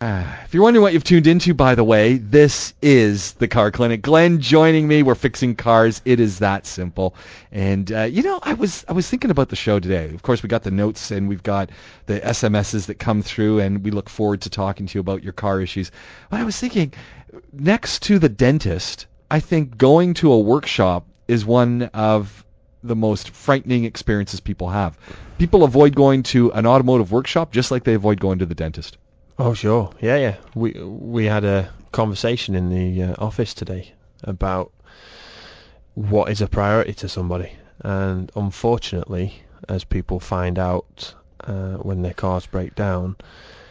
If you're wondering what you've tuned into, by the way, this is the Car Clinic. Glenn joining me. We're fixing cars. It is that simple. And uh, you know, I was I was thinking about the show today. Of course, we got the notes and we've got the SMSs that come through, and we look forward to talking to you about your car issues. But I was thinking, next to the dentist, I think going to a workshop is one of the most frightening experiences people have. People avoid going to an automotive workshop just like they avoid going to the dentist. Oh sure, yeah, yeah. We we had a conversation in the uh, office today about what is a priority to somebody, and unfortunately, as people find out uh, when their cars break down,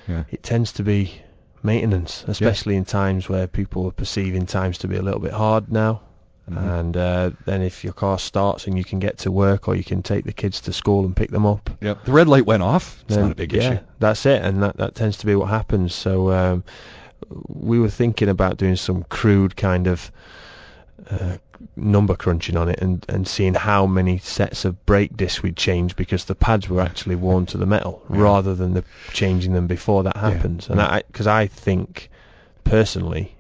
Yeah. it tends to be maintenance, especially in times where people are perceiving times to be a little bit hard now. Mhm. And uh, then if your car starts and you can get to work or you can take the kids to school and pick them up, Yep. The red light went off. It's then, not a big yeah, issue. That's it, and that, that tends to be what happens. So um, we were thinking about doing some crude kind of uh, number crunching on it and, and seeing how many sets of brake discs we'd change because the pads were actually worn to the metal Yeah. rather than the changing them before that happens. And yeah. I because I think personally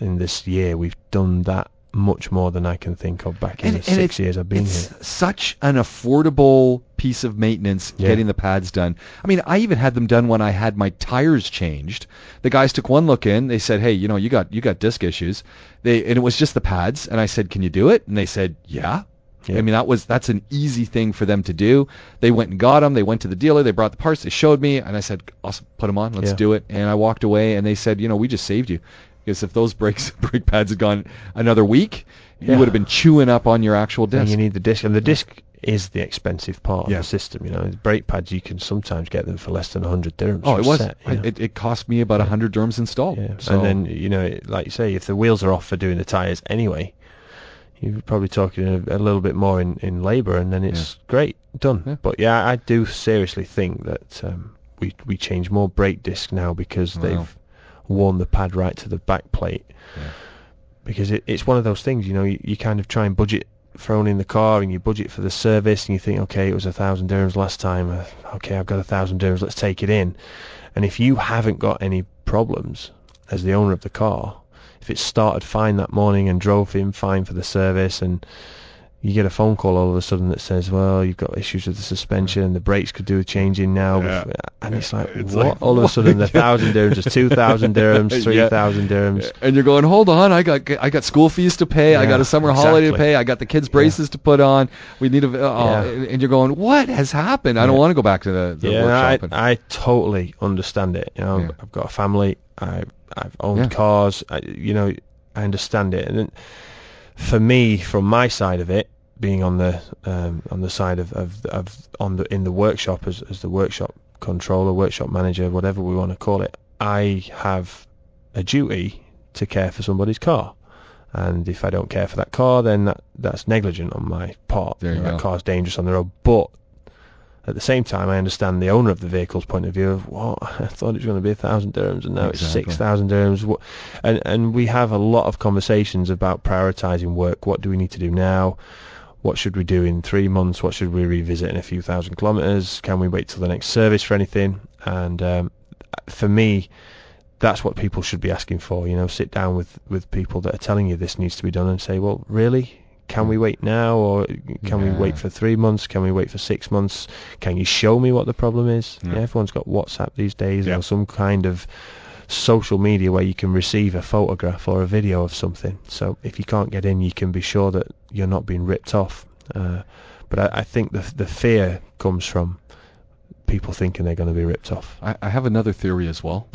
in this year we've done that much more than I can think of back in And- the and six years I've been it's here. such an affordable piece of maintenance Yeah. getting the pads done. I mean, I even had them done when I had my tires changed. The guys took one look in. They said, "Hey, you know, you got you got disc issues." They and it was just the pads, and I said, "Can you do it?" And they said, "Yeah." Yeah. I mean, that was that's an easy thing for them to do. They went and got them. They went to the dealer. They brought the parts. They showed me, and I said, "Awesome, put them on. Let's Yeah. do it." And I walked away, and they said, "You know, we just saved you." Because if those brakes brake pads had gone another week, you would have been chewing up on your actual And disc. you need the disc, and the disc is the expensive part Yeah. of the system. You know, brake pads you can sometimes get them for less than hundred dirhams. Oh, it was. set, I, it, it cost me about a hundred dirhams installed. yeah. So, and then you know, like you say, if the wheels are off for doing the tires anyway, you're probably talking a, a little bit more in, in labour, and then it's great done. Yeah. But yeah, I do seriously think that um, we we change more brake discs now because Wow. they've worn the pad right to the back plate. Yeah. Because it, it's one of those things, you know, you, you kind of try and budget for owning the car and you budget for the service and you think, okay, it was a thousand dirhams last time. Uh, okay, I've got a thousand dirhams. Let's take it in. And if you haven't got any problems as the owner of the car, if it started fine that morning and drove in fine for the service and you get a phone call all of a sudden that says, well, you've got issues with the suspension and the brakes could do with changing now. Yeah. And it's like, It's what? like, all of a sudden the thousand dirhams is two thousand dirhams, Yeah. three thousand dirhams. and you're going, hold on, I got I got school fees to pay, I got a summer holiday to pay, I got the kids' braces to put on. We need a, uh, Yeah. and you're going, what has happened? I don't want to go back to the, the yeah, workshop. I, and- I totally understand it. You know, Yeah. I've got a family. I, I've owned Yeah. cars. I, you know, I understand it. And then for me, from my side of it, being on the um, on the side of, of of on the in the workshop as as the workshop controller, workshop manager, whatever we want to call it, I have a duty to care for somebody's car. And if I don't care for that car, then that, that's negligent on my part. There you that go. car's dangerous on the road. But at the same time, I understand the owner of the vehicle's point of view of what I thought it was going to be a thousand dirhams, and now Exactly. it's six thousand dirhams. And and we have a lot of conversations about prioritizing work. What do we need to do now? What should we do in three months? What should we revisit in a few thousand kilometers? Can we wait till the next service for anything? And um, for me, that's what people should be asking for. You know, sit down with with people that are telling you this needs to be done and say, well, really? Can we wait now, or can we wait for three months? Can we wait for six months? Can you show me what the problem is? Yeah. Yeah, everyone's got WhatsApp these days Yeah. or some kind of social media where you can receive a photograph or a video of something. So if you can't get in, you can be sure that you're not being ripped off. Uh, but I, I think the the fear comes from people thinking they're going to be ripped off. I, I have another theory as well.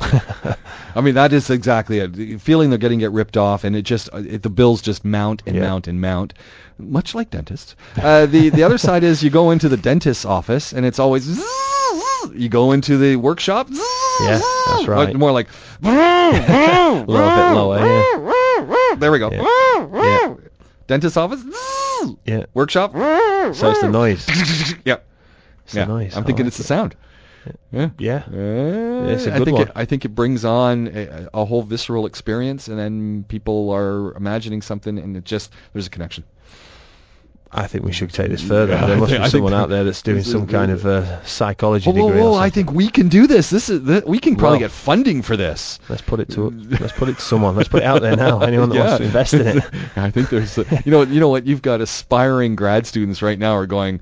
I mean, that is exactly it. Feeling they're getting get ripped off, and it just it, the bills just mount and Yeah. mount and mount, much like dentists. Uh, the the other side is you go into the dentist's office, and it's always you go into the workshop, Yeah, that's right. More like a little bit lower. Yeah. There we go. Yeah. Dentist office. Yeah. Workshop. So it's the noise. yeah. It's yeah. the noise. I'm I thinking like it's the sound. Yeah. Yeah. Uh, It's a I good think one. It, I think it brings on a, a whole visceral experience, and then people are imagining something, and it just there's a connection. I think we should take this further. Yeah, there must think- be someone out there that's doing some kind of uh, psychology Whoa, whoa, degree. whoa! I think we can do this. This is th- we can probably Well. get funding for this. Let's put it to let's put it to someone. Let's put it out there now. Anyone that wants to invest in it. I think there's, a, you know, you know what? You've got aspiring grad students right now are going,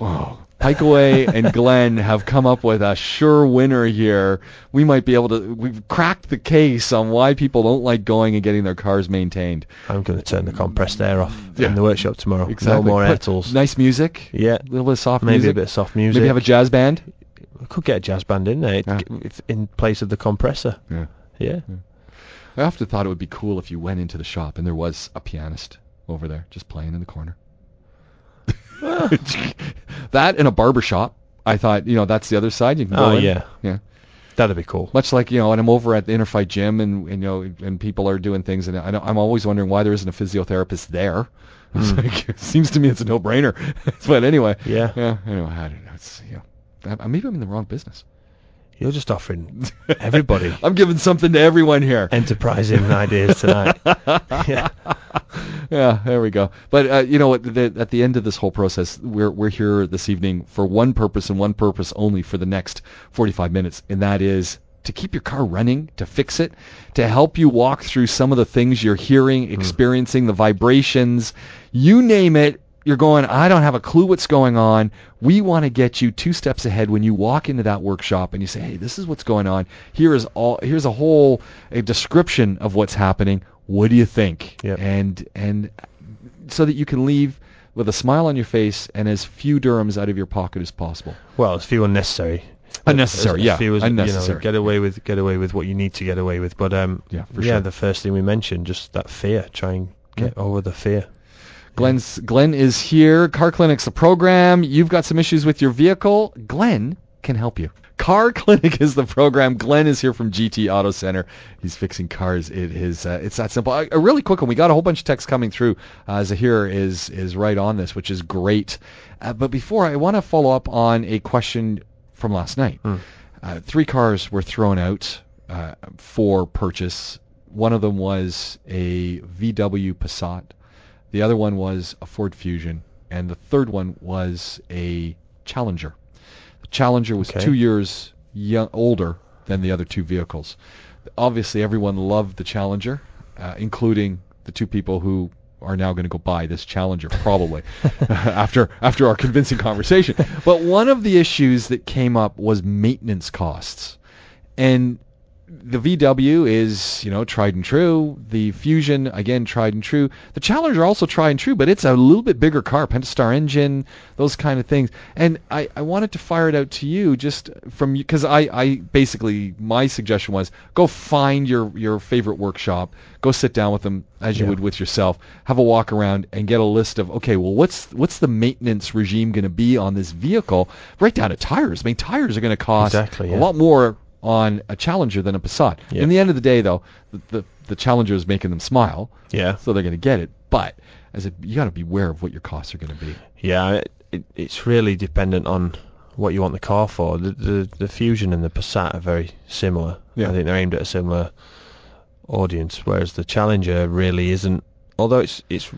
whoa. Piecowye and Glenn have come up with a sure winner here. We might be able to. We've cracked the case on why people don't like going and getting their cars maintained. I'm going to turn the compressed air off Yeah. in the workshop tomorrow. Exactly. No more air tools. Nice music. Yeah. A little bit of soft Maybe music. Maybe a bit of soft music. Maybe have a jazz band. We could get a jazz band in there Yeah. in place of the compressor. Yeah. Yeah. I often thought it would be cool if you went into the shop and there was a pianist over there just playing in the corner. that in a barber shop. I thought, you know, that's the other side. You can go Oh in. yeah. Yeah. That'd be cool. Much like, you know, when I'm over at the Interfight gym and, and you know, and people are doing things and I don't, I'm always wondering why there isn't a physiotherapist there. It's Hmm. like, it seems to me it's a no-brainer. but anyway. Yeah. Yeah. Anyway, I don't know. It's, you know, I- maybe I'm in the wrong business. You're just offering everybody I'm giving something to everyone here. enterprising ideas tonight. yeah. yeah, there we go. But uh, you know what? The, at the end of this whole process, we're we're here this evening for one purpose and one purpose only for the next 45 minutes, and that is to keep your car running, to fix it, to help you walk through some of the things you're hearing, experiencing, the vibrations, you name it. You're going, I don't have a clue what's going on. We want to get you two steps ahead when you walk into that workshop and you say, hey, this is what's going on. Here is all, here's a whole a description of what's happening. What do you think? Yep. And and so that you can leave with a smile on your face and as few dirhams out of your pocket as possible. Well, as few unnecessary. Unnecessary, As- as yeah, few as, unnecessary. You know, get away with get away with what you need to get away with. But um, Yeah, for yeah, sure. the first thing we mentioned, just that fear. Try and get over the fear. Glenn's Glenn is here. Car Clinic's the program. You've got some issues with your vehicle. Glenn can help you. Car Clinic is the program. Glenn is here from GT Auto Center. He's fixing cars. It is uh, it's that simple. A, a really quick one. We got a whole bunch of texts coming through. Uh, Zahir is is right on this, which is great. Uh, but before I want to follow up on a question from last night. Uh, three cars were thrown out uh, for purchase. One of them was a VW Passat. The other one was a Ford Fusion, and the third one was a Challenger. The Challenger was Okay. two years young, older than the other two vehicles. Obviously, everyone loved the Challenger, uh, including the two people who are now going to go buy this Challenger, probably after after our convincing conversation. But one of the issues that came up was maintenance costs, and the VW is, you know, tried and true. The Fusion, again, tried and true. The Challenger also tried and true, but it's a little bit bigger car, Pentastar engine, those kind of things. And I, I wanted to fire it out to you just from you, because I, I basically my suggestion was go find your your favorite workshop, go sit down with them as you Yeah. would with yourself, have a walk around and get a list of okay, well, what's what's the maintenance regime going to be on this vehicle? Right down to tires. I mean, tires are going to cost Exactly, a lot more on a Challenger than a Passat. Yeah. In the end of the day, though, the, the the Challenger is making them smile, Yeah. so they're going to get it. But as a, you got to be aware of what your costs are going to be. Yeah, it, it, it's really dependent on what you want the car for. The, the the Fusion and the Passat are very similar. Yeah. I think they're aimed at a similar audience, whereas the Challenger really isn't. Although it's it's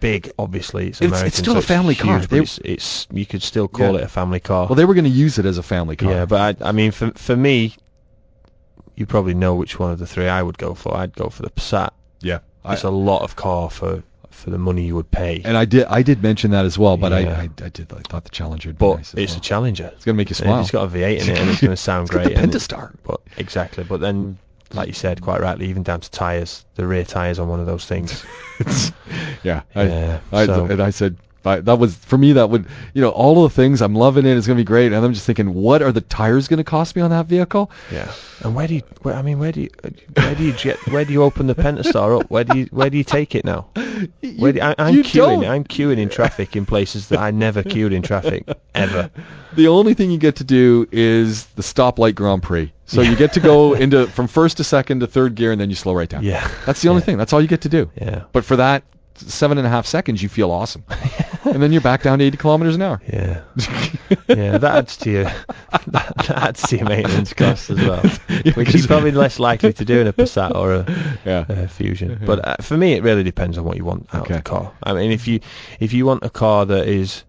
big, obviously it's American. it's still so a family huge, car. They- It's, it's you could still call Yeah. it a family car. Well, they were going to use it as a family car. yeah, but I, I mean, for for me, you probably know which one of the three I would go for. I'd go for the Passat. yeah. I, It's a lot of car for for the money you would pay. and I did I did mention that as well, but Yeah. I, I I did I thought the Challenger would be but nice it's well. a Challenger. It's going to make you smile. It's got a V8 in it, and it's going to sound It's got great. the and it- Pentastar. But exactly, but then, hmm. Like you said, quite rightly, even down to tyres, the rear tyres on one of those things. Yeah. I, Yeah, I, so- and I said, But that was for me. That would you know all of the things. I'm loving it. It's gonna be great. And I'm just thinking, what are the tires gonna cost me on that vehicle? Yeah. And where do you? Where, I mean, where do you? Where do you get? Where do you open the Pentastar up? Where do you? Where do you take it now? Where do, I, I'm you queuing. don't. I'm queuing in traffic in places that I never queued in traffic ever. The only thing you get to do is the stoplight Grand Prix. So you get to go into from first to second to third gear, and then you slow right down. Yeah. That's the only Yeah. thing. That's all you get to do. Yeah. But for that seven and a half seconds, you feel awesome, and then you're back down to 80 kilometers an hour. Yeah. yeah. That adds to your that adds to your maintenance costs as well, which because- you're probably less likely to do in a Passat or a, Yeah. a Fusion. But uh, for me, it really depends on what you want out Okay. of the car. I mean, if you if you want a car that is,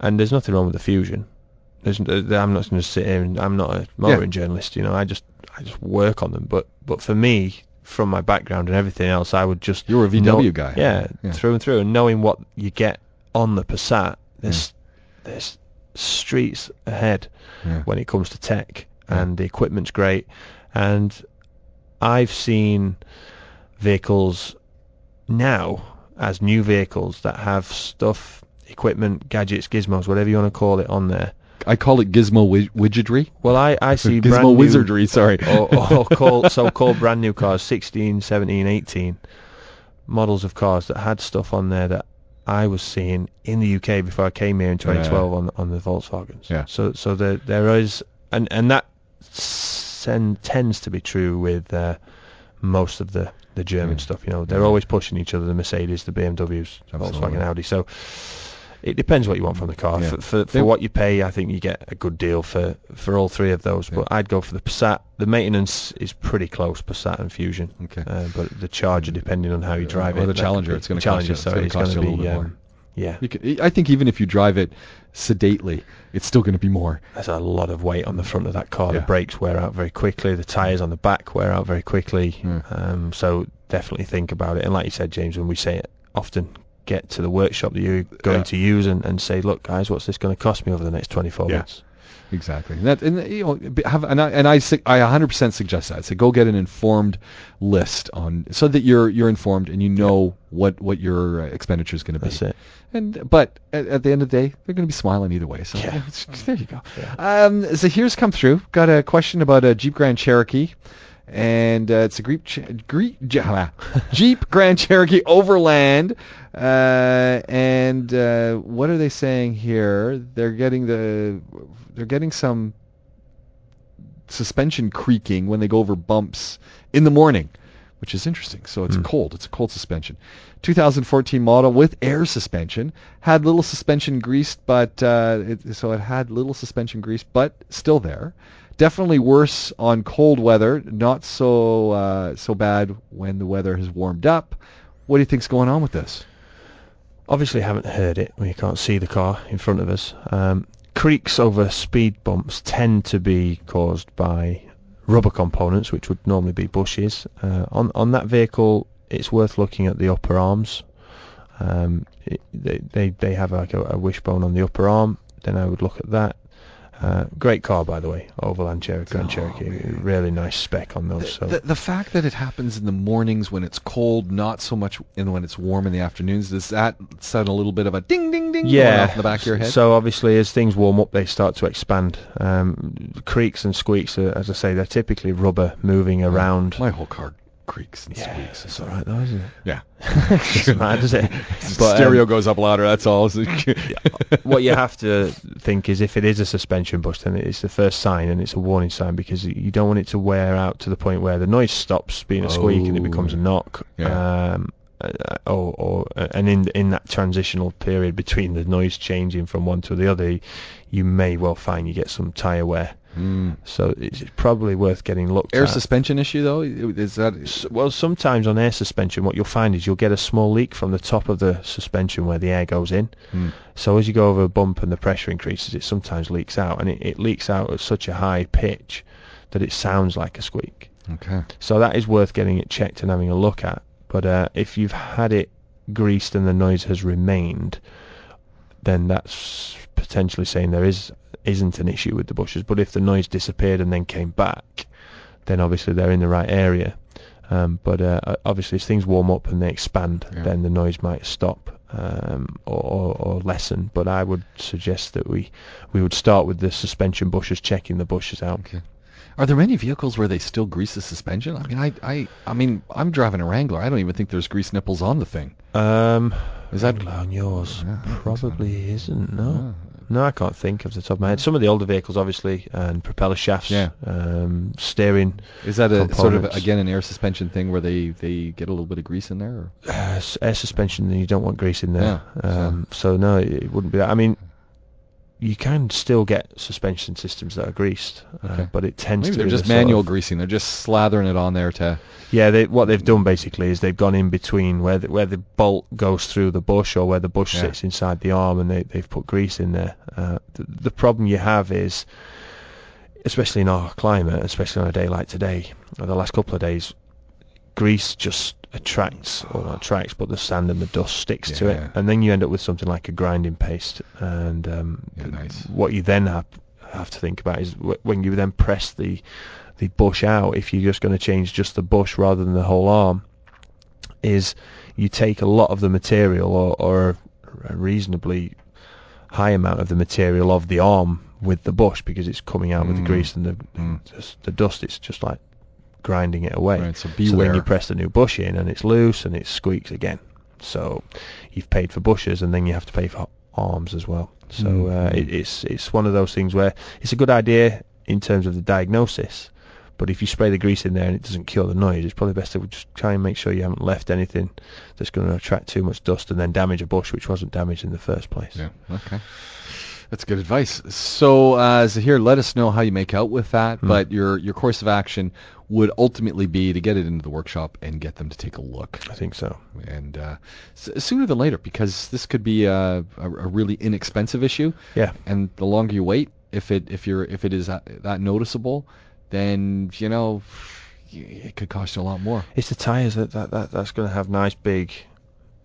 and there's nothing wrong with the Fusion. There's, I'm not going to sit here and I'm not a motoring journalist. You know, I just I just work on them. But but for me, from my background and everything else, I would just You're a VW know- guy. Yeah, Yeah. through and through, and knowing what you get on the Passat, there's mm. there's streets ahead Yeah. when it comes to tech, Yeah. and the equipment's great. And I've seen vehicles now as new vehicles that have stuff, equipment, gadgets, gizmos, whatever you want to call it, on there. I call it gizmo wi- widgetry. Well, I, I see Gizmo brand new, wizardry. Sorry. or, or called, so-called brand new cars, 16, 17, 18 models of cars that had stuff on there that I was seeing in the UK before I came here in 2012 on on the Volkswagens. Yeah. So so there there is and and that sen- tends to be true with uh, most of the the German Yeah. stuff. You know, they're Yeah. always pushing each other, the Mercedes, the BMWs, Absolutely. Volkswagen, Audi. So it depends what you want from the car. Yeah. For, for, for what you pay, I think you get a good deal for, for all three of those. Yeah. But I'd go for the Passat. The maintenance is pretty close, Passat and Fusion. Okay. Uh, but the Charger, depending on how you drive Or it, the Challenger, it's gonna cost you- Challenger, it's gonna it's cost going you a to little be bit um, yeah. You could, I think even if you drive it sedately, it's still going to be more. There's a lot of weight on the front of that car. Yeah. The brakes wear out very quickly. The tyres on the back wear out very quickly. Yeah. Um, so definitely think about it. And like you said, James, when we say it, often get to the workshop that you're going Yeah. to use and, and say, look, guys, what's this going to cost me over the next 24 Yeah. months? Exactly. And that and you know have and I and I I 100% suggest that. So go get an informed list on so that you're you're informed and you know what what your uh, expenditure is going to be. That's it. And but at, at the end of the day, they're going to be smiling either way. So Yeah. there you go. Yeah. Um, so here's come through. Got a question about a Jeep Grand Cherokee, and uh, it's a Jeep Ch- Gre- J- Jeep Grand Cherokee Overland. Uh, and uh, what are they saying here? They're getting the they're getting some suspension creaking when they go over bumps in the morning, which is interesting. So it's Hmm. cold. It's a cold suspension. 2014 model with air suspension had little suspension greased, but uh, it, so it had little suspension grease, but still there. Definitely worse on cold weather. Not so uh, so bad when the weather has warmed up. What do you think's going on with this? Obviously, haven't heard it. We can't see the car in front of us. Um, creaks over speed bumps tend to be caused by rubber components, which would normally be bushes. Uh, on on that vehicle, it's worth looking at the upper arms. Um, it, they, they they have like a, a wishbone on the upper arm. Then I would look at that. Uh, great car, by the way, Overland Cherokee, Grand Oh, Cherokee. man. Really nice spec on those. So The, the fact that it happens in the mornings when it's cold, not so much in when it's warm in the afternoons, does that sound a little bit of a ding ding ding going yeah, off in the back of your head? So obviously, as things warm up, they start to expand. Um, creaks and squeaks, are, as I say, they're typically rubber moving around. My whole car creaks and yeah, squeaks. it's all right though, isn't it? Yeah. Doesn't matter, does it? But, um, Stereo goes up louder. That's all. what you have to think is if it is a suspension bust, then it's the first sign and it's a warning sign because you don't want it to wear out to the point where the noise stops being a squeak and it Oh. becomes a knock. Yeah. Um, uh, or, or uh, and in in that transitional period between the noise changing from one to the other, you may well find you get some tire wear. Mm. So it's probably worth getting looked Air at. Air suspension issue though is that Well, sometimes on air suspension, what you'll find is you'll get a small leak from the top of the suspension where the air goes in. Mm. So as you go over a bump and the pressure increases, it sometimes leaks out, and it, it leaks out at such a high pitch that it sounds like a squeak. okay? So that is worth getting it checked and having a look at. But uh, if you've had it greased and the noise has remained, then that's potentially saying there is isn't an issue with the bushes. But if the noise disappeared and then came back, then obviously they're in the right area. Um, but uh, obviously, as things warm up and they expand, Yeah. then the noise might stop. um, or, or, lessen. But I would suggest that we we would start with the suspension bushes, checking the bushes out. Okay. Are there many vehicles where they still grease the suspension? I mean, I, I, I mean, I'm driving a Wrangler. I don't even think there's grease nipples on the thing. Um, Is that? On yours? Yeah, so. Probably isn't. No. No, I can't think off the top of my head. Some of the older vehicles, obviously, and propeller shafts, Yeah. um, steering, Is that a sort of again an air suspension thing where they they get a little bit of grease in there? Or? uh, air suspension. You don't want grease in there. Yeah, Um, so no, it, it wouldn't be that. I mean, you can still get suspension systems that are greased, Okay. uh, but it tends Maybe to they're just the sort manual of- greasing. They're just slathering it on there to. Yeah, they, what they've done basically is they've gone in between where the, where the bolt goes through the bush or where the bush Yeah. sits inside the arm, and they they've put grease in there. Uh, the, the problem you have is, especially in our climate, especially on a day like today, or the last couple of days, grease just attracts or not attracts, but the sand and the dust sticks to it, and then you end up with something like a grinding paste. And um, Yeah, nice. what you then have have to think about is wh- when you then press the the bush out, if you're just going to change just the bush rather than the whole arm, is you take a lot of the material or, or a reasonably high amount of the material of the arm with the bush because it's coming out with the Mm. grease and the, Mm. the dust. It's just like grinding it away. Right, so So then you press the new bush in and it's loose and it squeaks again. So you've paid for bushes and then you have to pay for arms as well. So uh, Mm. it, it's it's one of those things where it's a good idea in terms of the diagnosis, but if you spray the grease in there and it doesn't cure the noise, it's probably best to just try and make sure you haven't left anything that's going to attract too much dust and then damage a bush which wasn't damaged in the first place. Yeah. Okay. That's good advice. So, uh, Zahir, let us know how you make out with that. Hmm. But your your course of action would ultimately be to get it into the workshop and get them to take a look, I think so. and uh, s- sooner than later, because this could be a, a, a really inexpensive issue. Yeah. And the longer you wait, if it if you're if it is that, that noticeable, then you know it could cost you a lot more. It's the tyres that, that, that that's going to have nice big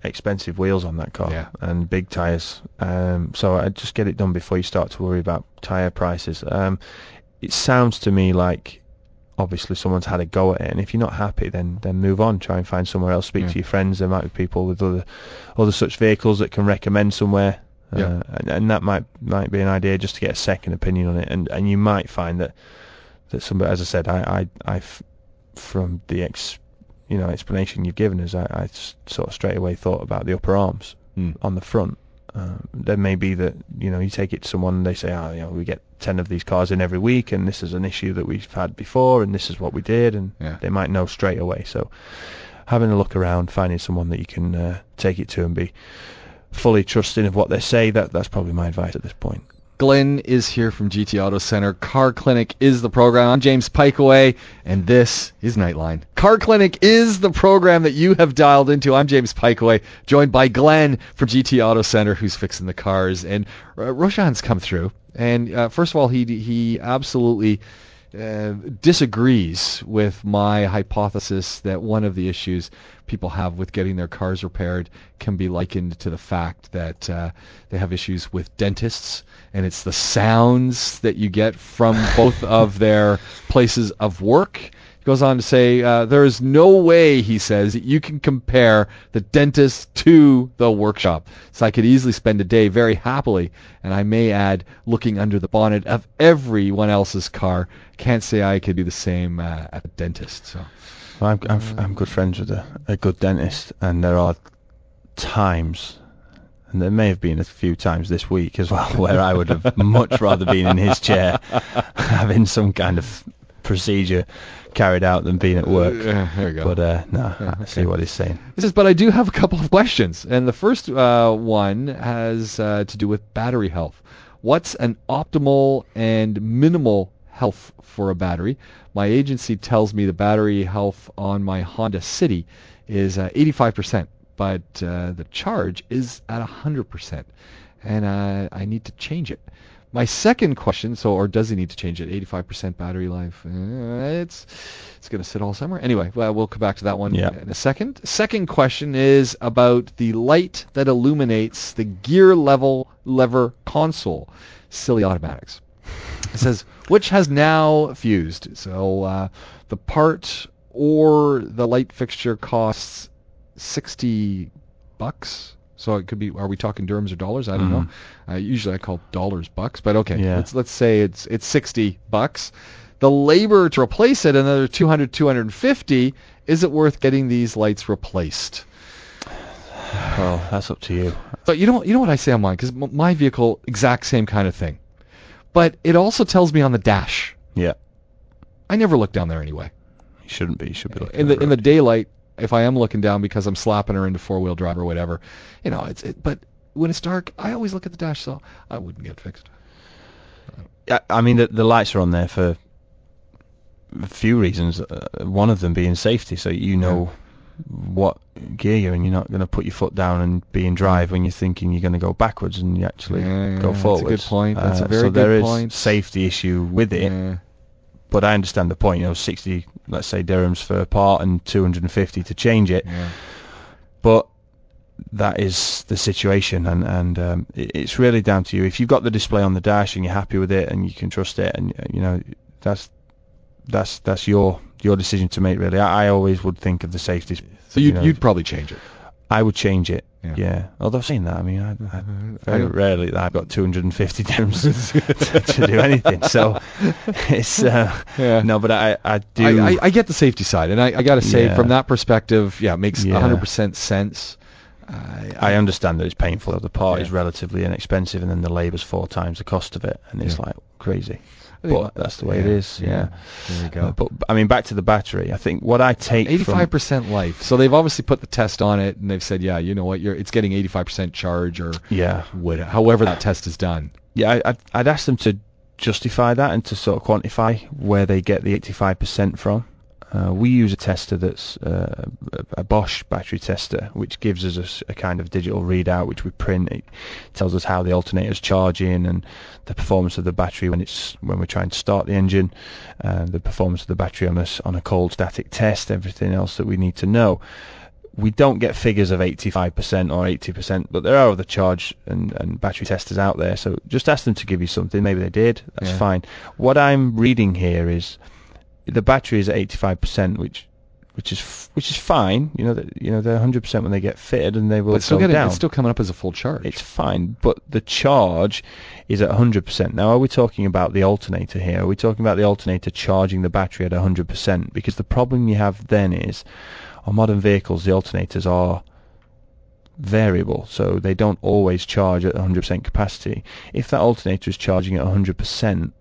expensive wheels on that car Yeah. and big tyres. Um, so I just get it done before you start to worry about tyre prices. Um, it sounds to me like obviously someone's had a go at it, and if you're not happy, then then move on. Try and find somewhere else. Speak Yeah. to your friends. There might be people with other other such vehicles that can recommend somewhere. Uh, Yeah. and, and that might might be an idea just to get a second opinion on it, and and you might find that that somebody, as I said, I I, I from the ex you know explanation you've given us, I sort of straight away thought about the upper arms Hmm. on the front. Um, there may be that you know you take it to someone and they say, oh, you know, we get ten of these cars in every week, and this is an issue that we've had before, and this is what we did, and Yeah. they might know straight away. So having a look around, finding someone that you can uh, take it to and be fully trusting of what they say, that that's probably my advice at this point. Glenn is here from GT Auto Center. Car Clinic is the program. I'm James Piecowye, and this is Nightline. Car Clinic is the program that you have dialed into. I'm James Piecowye, joined by Glenn from GT Auto Center, who's fixing the cars. And uh, Roshan's come through. And uh, first of all, he he absolutely uh, disagrees with my hypothesis that one of the issues people have with getting their cars repaired can be likened to the fact that uh, they have issues with dentists, and it's the sounds that you get from both of their places of work. He goes on to say, uh, there is no way, he says, that you can compare the dentist to the workshop. So I could easily spend a day very happily, and I may add, looking under the bonnet of everyone else's car. Can't say I could do the same uh, at the dentist. So I'm, I'm, I'm good friends with a, a good dentist, and there are times, and there may have been a few times this week as well, where I would have much rather been in his chair having some kind of procedure carried out than being at work. Uh, there you go. But uh, no, Yeah, I see what he's saying. He says, but I do have a couple of questions. And the first uh, one has uh, to do with battery health. What's an optimal and minimal health for a battery? My agency tells me the battery health on my Honda City is uh, 85%, but uh, the charge is at 100%. And uh, I need to change it. My second question, so or does he need to change it? 85% battery life. Uh, it's it's going to sit all summer. Anyway, well, we'll come back to that one Yeah. in a second. Second question is about the light that illuminates the gear level lever console. Silly automatics. It says which has now fused. So uh, the part or the light fixture costs 60 bucks So it could be. Are we talking dirhams or dollars? I don't Mm. know. Uh, usually I call dollars bucks, but okay. Yeah. Let's let's say it's it's 60 bucks. The labor to replace it another 200 250. Is it worth getting these lights replaced? Well, that's up to you. But you know you know what I say on mine because my vehicle exact same kind of thing. But it also tells me on the dash. Yeah. I never look down there anyway. You shouldn't be. You should be looking in at the in the daylight, if I am looking down because I'm slapping her into four wheel drive or whatever, you know, it's it, but when it's dark, I always look at the dash, so I wouldn't get fixed. Yeah, I mean, the, the lights are on there for a few reasons. Uh, one of them being safety, so you know what gear you're in. You're not going to put your foot down and be in drive when you're thinking you're going to go backwards, and you actually Yeah, go that's a good point. That's a Uh, very so good there is point. safety issue with it, Yeah. But I understand the point. You know, 60, let's say dirhams for a part and 250 to change it. yeah. but that is the situation and and um, it, it's really down to you if you've got the display on the dash and you're happy with it and you can trust it and you know that's that's that's your your decision to make really I, I always would think of the safety So you'd, know, you'd probably change it. I would change it Yeah. yeah, although seen that I mean I, I I very rarely I've got 250 dirhams to, to do anything so it's uh, Yeah. no but I I do I, I, I get the safety side, and I, I got to say, Yeah. from that perspective, yeah, it makes Yeah. 100% sense. I, I understand that it's painful. The part is relatively inexpensive, and then the labour's four times the cost of it, and it's like crazy. But that's the way it is. Yeah. There you Uh, go. but I mean, back to the battery. I think what I take 85% life. So they've obviously put the test on it, and they've said, yeah, you know what, you're it's getting 85% charge, or yeah, what, however that test is done. yeah, I, I'd, I'd ask them to justify that and to sort of quantify where they get the 85% from. Uh, we use a tester that's uh, a a Bosch battery tester, which gives us a kind of digital readout, which we print. It tells us how the alternator's charging and the performance of the battery when it's when we're trying to start the engine, uh, the performance of the battery on a on a cold static test, everything else that we need to know. We don't get figures of 85% or 80%, but there are other charge and, and battery testers out there. So just ask them to give you something. Maybe they did. That's Yeah. fine. What I'm reading here is the battery is at 85%, which which is f- which is fine. You know that you know they're 100% when they get fitted, and they will But still go getting, down. it's still coming up as a full charge. It's fine, but the charge is at 100%. Now, are we talking about the alternator here? Are we talking about the alternator charging the battery at 100%? Because the problem you have then is, on modern vehicles, the alternators are variable, so they don't always charge at 100% capacity. If that alternator is charging at 100%,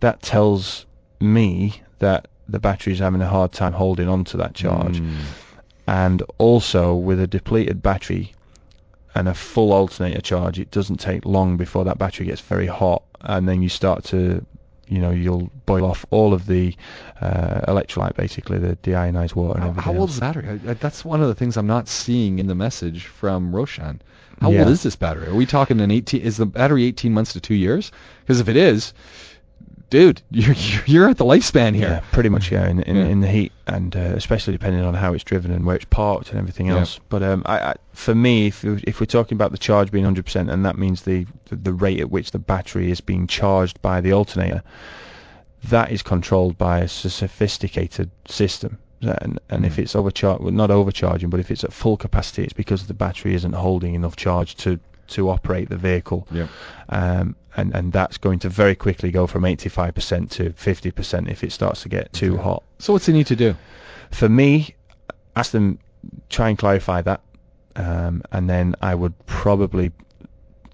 that tells me that the battery is having a hard time holding on to that charge Mm. and also with a depleted battery and a full alternator charge, it doesn't take long before that battery gets very hot, and then you start to, you know, you'll boil off all of the uh, electrolyte, basically the deionized water and How, everything. how old is the battery? That's one of the things I'm not seeing in the message from Roshan. How Yeah. old is this battery? Are we talking an 18? Is the battery 18 months to two years? Because if it is, dude, you're you're, at the lifespan here. Yeah, pretty much. Yeah, in in, Yeah. in the heat, and uh, especially depending on how it's driven and where it's parked and everything Yeah. else. But um, I, I, for me, if if we're talking about the charge being 100%, and that means the, the rate at which the battery is being charged by the alternator, that is controlled by a sophisticated system. And, and if Mhm. it's overcharged, well, not overcharging, but if it's at full capacity, it's because the battery isn't holding enough charge to to operate the vehicle Yeah. um, and and that's going to very quickly go from 85% to 50% if it starts to get too Okay. hot. So what's they need to do? For me, ask them try and clarify that, um, and then I would probably,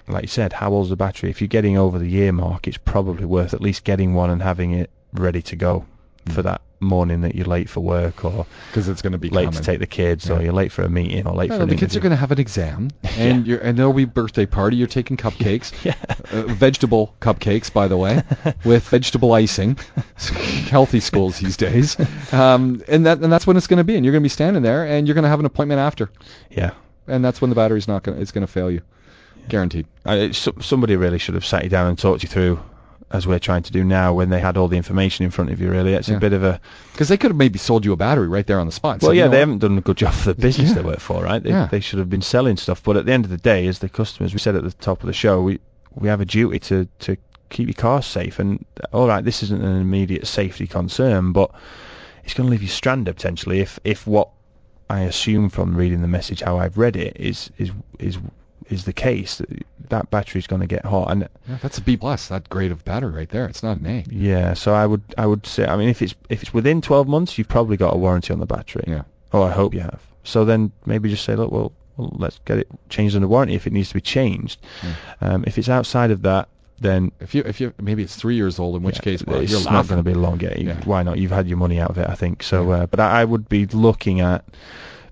like you said, how old's the battery? If you're getting over the year mark, it's probably worth at least getting one and having it ready to go. For that morning that you're late for work or Because it's going to be late to take the kids or you're late for a meeting or late for the kids are going to have an exam, and you're, and there'll be birthday party. You're taking cupcakes, yeah. uh, vegetable cupcakes, by the way, with vegetable icing. Healthy schools these days, um, and that and that's when it's going to be. And you're going to be standing there, and you're going to have an appointment after, yeah. and that's when the battery's not going. to It's going to fail you, guaranteed. I, so- somebody really should have sat you down and talked you through, as we're trying to do now, when they had all the information in front of you. Really, it's Yeah. a bit of a Because they could have maybe sold you a battery right there on the spot. well, So, you yeah, know they what? haven't done a good job for the business Yeah. they work for, right? They, Yeah. they should have been selling stuff. But at the end of the day, as the customers, we said at the top of the show, we we have a duty to to keep your car safe. And all right, this isn't an immediate safety concern, but it's going to leave you stranded potentially if if what I assume from reading the message how I've read it is is is is the case that that battery's going to get hot and Yeah, that's a B plus. That grade of battery right there. It's not an A. yeah so I would I would say I mean if it's if it's within 12 months you've probably got a warranty on the battery Yeah. oh I hope you have so then maybe just say look well, well let's get it changed under warranty if it needs to be changed um, if it's outside of that then If you if you maybe it's three years old, in which yeah, case well, it's you're not going to be long. Yeah, Yeah. why not? You've had your money out of it, I think. So, Yeah. uh, but I, I would be looking at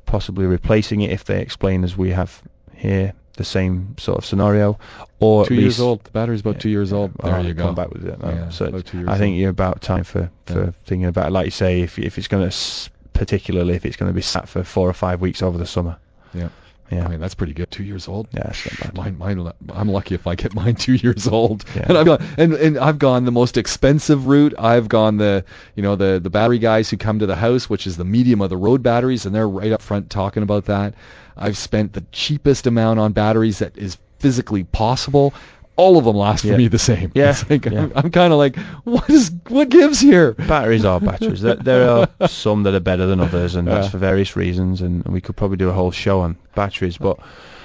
possibly replacing it if they explain as we have here the same sort of scenario, or two years old. The battery's about Yeah, two years old. There oh, you I'll go. Come back with it. no. Yeah, so about two years I think you're about time for, for Yeah. thinking about it. Like you say, if if it's going to s- particularly if it's going to be sat for four or five weeks over the summer. Yeah. Yeah. I mean that's pretty good. Two years old. yeah, that's not bad. Mine, mine, I'm lucky if I get mine two years old. Yeah. And I've gone, and, and I've gone the most expensive route. I've gone the, you know, the, the battery guys who come to the house, which is the medium of the road batteries, and they're right up front talking about that. I've spent the cheapest amount on batteries that is physically possible. All of them last Yeah. for me the same. Yeah, like, yeah. I'm, I'm kind of like, what is, what gives here? batteries are batteries. there, there are some that are better than others, and that's for various reasons. And we could probably do a whole show on batteries. But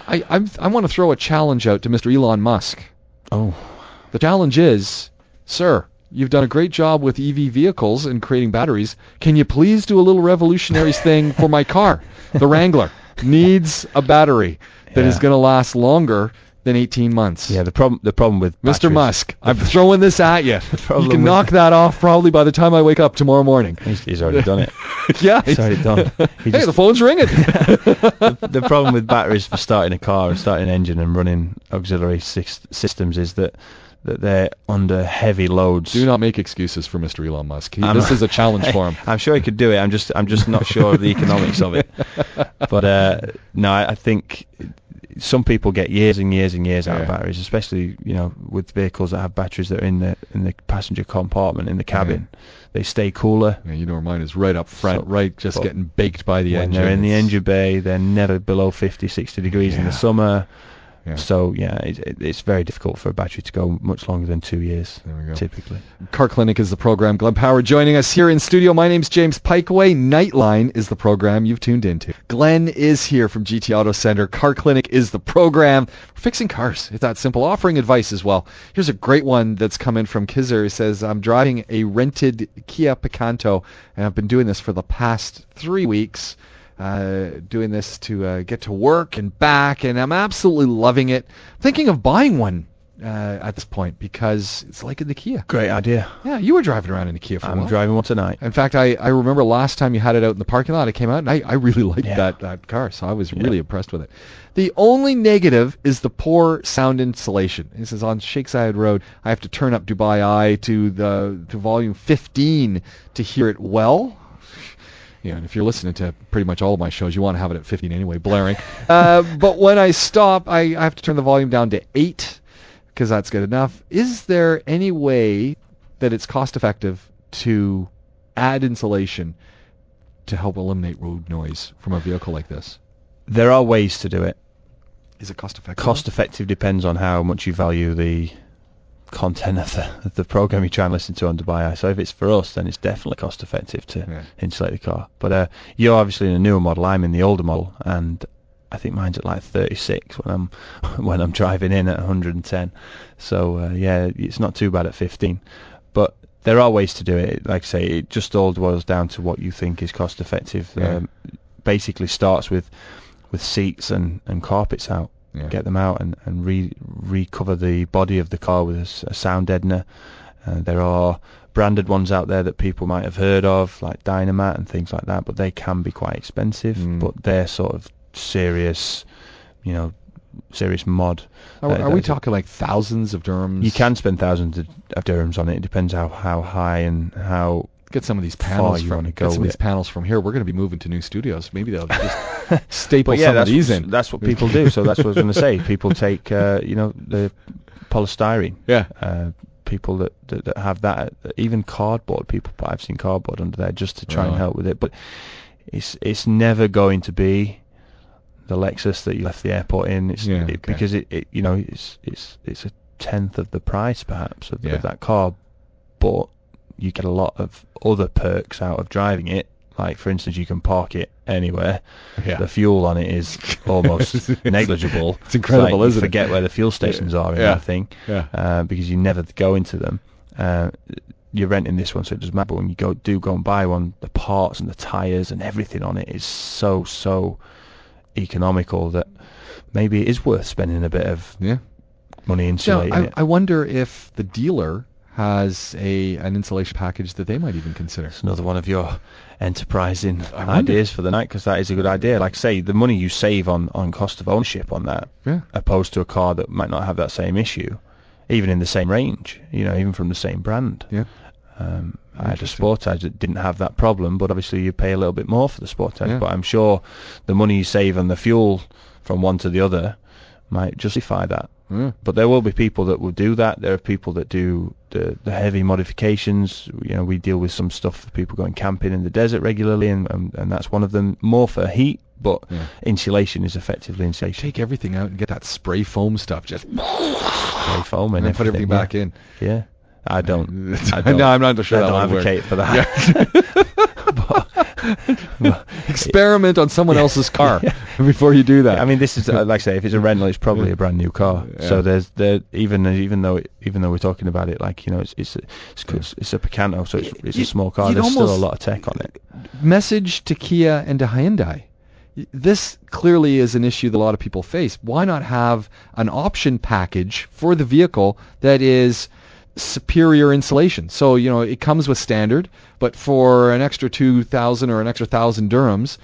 I, I'm, I want to throw a challenge out to Mr. Elon Musk. oh, The challenge is, sir, you've done a great job with EV vehicles and creating batteries. Can you please do a little revolutionary thing for my car? The Wrangler needs a battery that is Yeah. going to last longer than 18 months. yeah. The problem the problem with Mr. batteries- Musk, I'm throwing this at you. You can knock that off probably by the time I wake up tomorrow morning. He's, he's already done it. yeah. He's already done. He Hey, just- the phone's ringing. the problem with batteries for starting a car and starting an engine and running auxiliary sys- systems is that that they're under heavy loads. Do not make excuses for Mr. Elon Musk. He, this is a challenge for him. I'm sure he could do it. I'm just I'm just not sure of the economics of it. But uh, no, I, I think some people get years and years and years out of batteries, especially you know with vehicles that have batteries that are in the in the passenger compartment in the cabin. They stay cooler. Yeah, you know where mine is right up front, So- right, just getting baked by the when engine. they're in the engine bay, they're never below 50, 60 degrees in the summer. Yeah. So yeah, it, it, it's very difficult for a battery to go much longer than two years, There we go. typically. Car Clinic is the program. Glenn Power joining us here in studio. My name's James Piecowye. Nightline is the program you've tuned into. Glenn is here from GT Auto Center. Car Clinic is the program. We're fixing cars. It's that simple. Offering advice as well. Here's a great one that's come in from Kizer. He says, I'm driving a rented Kia Picanto, and I've been doing this for the past three weeks. Uh, doing this to uh, get to work and back, and I'm absolutely loving it. Thinking of buying one uh, at this point because it's like in the Kia. Great idea. Yeah, you were driving around in a Kia for a I'm while. driving one tonight. In fact, I, I remember last time you had it out in the parking lot, I came out and I, I really liked Yeah. that, that car, so I was really impressed with it. The only negative is the poor sound insulation. This is on Zayed Road, I have to turn up Dubai Eye to the to volume 15 to hear it well. Yeah, and if you're listening to pretty much all of my shows, you want to have it at 15 anyway, blaring. uh, but when I stop, I, I have to turn the volume down to 8 because that's good enough. Is there any way that it's cost effective to add insulation to help eliminate road noise from a vehicle like this? There are ways to do it. Is it cost effective? Cost effective depends on how much you value the content of the, of the program you try and listen to on Dubai Eye. So if it's for us, then it's definitely cost effective to Yeah. insulate the car. But uh, you're obviously in a newer model. I'm in the older model, and I think mine's at like 36 when I'm when I'm driving in at 110. So uh, yeah, it's not too bad at 15. But there are ways to do it. Like I say, it just all boils down to what you think is cost effective. Yeah. Um, basically starts with with seats and, and carpets out. Yeah. Get them out and, and re recover the body of the car with a sound deadener. Uh, there are branded ones out there that people might have heard of, like Dynamat and things like that, but they can be quite expensive. Mm. But they're sort of serious, you know, serious mod. Are, That- are we talking like thousands of dirhams? You can spend thousands of, of dirhams on it. It depends how, how high and how get some of these panels you from get some of these panels from here. We're going to be moving to new studios. Maybe they'll just staple yeah, some of that's, these in. that's what people do. So that's what I was going to say. People take, uh, you know, the polystyrene. Yeah. Uh, people that, that, that have that, even cardboard. People, I've seen cardboard under there just to try and help with it. But it's it's never going to be the Lexus that you left the airport in. It's Yeah, it, okay. because it, it, you know, it's it's it's a tenth of the price perhaps of, Yeah. of that car, but you get a lot of other perks out of driving it, Like for instance, you can park it anywhere. Yeah. The fuel on it is almost negligible. It's incredible, like isn't you it? forget where the fuel stations are and Yeah. everything Yeah. uh, because you never go into them. Uh, you're renting this one, so it doesn't matter. But when you go do go and buy one, the parts and the tires and everything on it is so so economical that maybe it is worth spending a bit of Yeah. money Now, insulating I, it. I wonder if the dealer has a an insulation package that they might even consider. It's another one of your enterprising ideas for the night because that is a good idea. Like say, the money you save on, on cost of ownership on that, Yeah. opposed to a car that might not have that same issue, even in the same range, you know, even from the same brand. Yeah. Um, I had a. Sportage that didn't have that problem, but obviously you pay a little bit more for the Sportage. Yeah. But I'm sure the money you save on the fuel from one to the other might justify that. Yeah. But there will be people that will do that. There are people that do the, the heavy modifications. You know, we deal with some stuff for people going camping in the desert regularly, and, and, and that's one of them. More for heat, but Yeah. insulation is effectively insulation. Take everything out and get that spray foam stuff. Just Spray foam and, and put everything yeah. back in. Yeah, I don't. I don't no, I'm not sure I don't advocate for that. But- Experiment on someone else's car before you do that. I mean, this is uh, like I say, if it's a rental, it's probably a brand new car. Yeah. So there's there even even though even though we're talking about it, like you know, it's it's a, it's, it's, it's a Picanto, so it's, it's a small car. you'd There's still a lot of tech on it. message to Kia and to Hyundai. This clearly is an issue that a lot of people face. Why not have an option package for the vehicle that is superior insulation? So, you know, it comes with standard, but for an extra 2,000 or an extra 1,000 dirhams,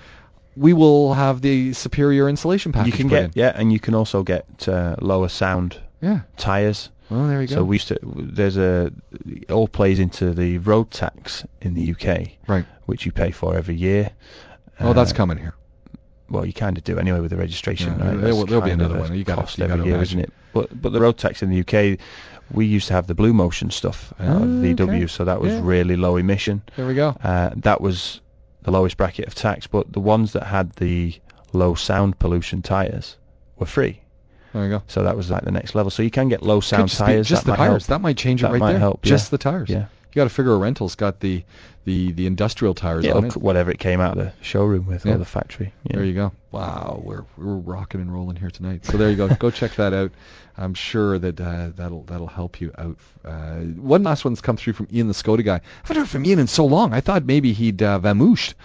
we will have the superior insulation package. You can get in. yeah, and you can also get uh, lower sound Yeah. tires. Well, there you go. So we used to there's a it all plays into the road tax in the UK, right. which you pay for every year. Oh, that's Uh, coming here. well, you kind of do anyway with the registration. Yeah, right? There will, be another one. You gotta- cost you every gotta year, imagine. isn't it? But but the road tax in the UK, we used to have the Blue Motion stuff out of Ah, VW, so that was Yeah. really low emission. There we go. Uh, that was the lowest bracket of tax, but the ones that had the low sound pollution tires were free. There you go. So that was like the next level. So you can get low sound just tires. just that the help. That might change it That right might there. help, Just yeah. the tires. Yeah. Got to figure a rental's got the the the industrial tires Yeah, on it. whatever it came out of the showroom with Yeah. or the factory. Yeah. There you go. Wow, we're we're rocking and rolling here tonight. So there you go. go check that out. I'm sure that uh, that'll that'll help you out. Uh, one last one's come through from Ian the Skoda guy. I haven't heard from Ian in so long. I thought maybe he'd uh, vamooshed.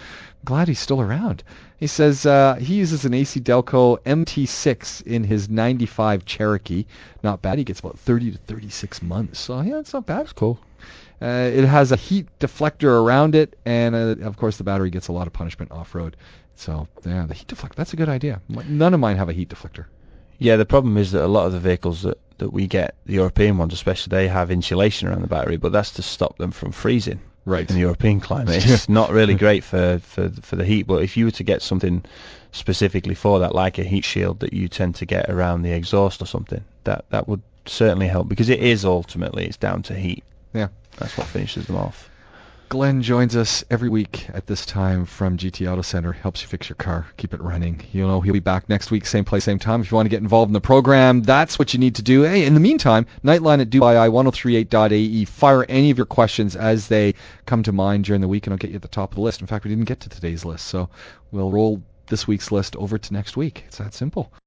Glad he's still around. He says uh, he uses an AC Delco MT6 in his 95 Cherokee. Not bad. He gets about 30 to 36 months. So yeah, it's not bad. It's cool. Uh, it has a heat deflector around it, and uh, of course the battery gets a lot of punishment off-road. So yeah, the heat deflector. That's a good idea. None of mine have a heat deflector. Yeah, the problem is that a lot of the vehicles that, that we get, the European ones especially, they have insulation around the battery, but that's to stop them from freezing Right. in the European climate. It's not really great for, for for the heat, but if you were to get something specifically for that, like a heat shield that you tend to get around the exhaust or something, that that would certainly help because it is ultimately it's down to heat. Yeah. That's what finishes them off. Glenn joins us every week at this time from GT Auto Center. Helps you fix your car, keep it running. You know he'll be back next week, same place, same time. If you want to get involved in the program, that's what you need to do. Hey, in the meantime, Nightline at Dubai1038.ae. E. Fire any of your questions as they come to mind during the week, and I'll get you at the top of the list. In fact, we didn't get to today's list, so we'll roll this week's list over to next week. It's that simple.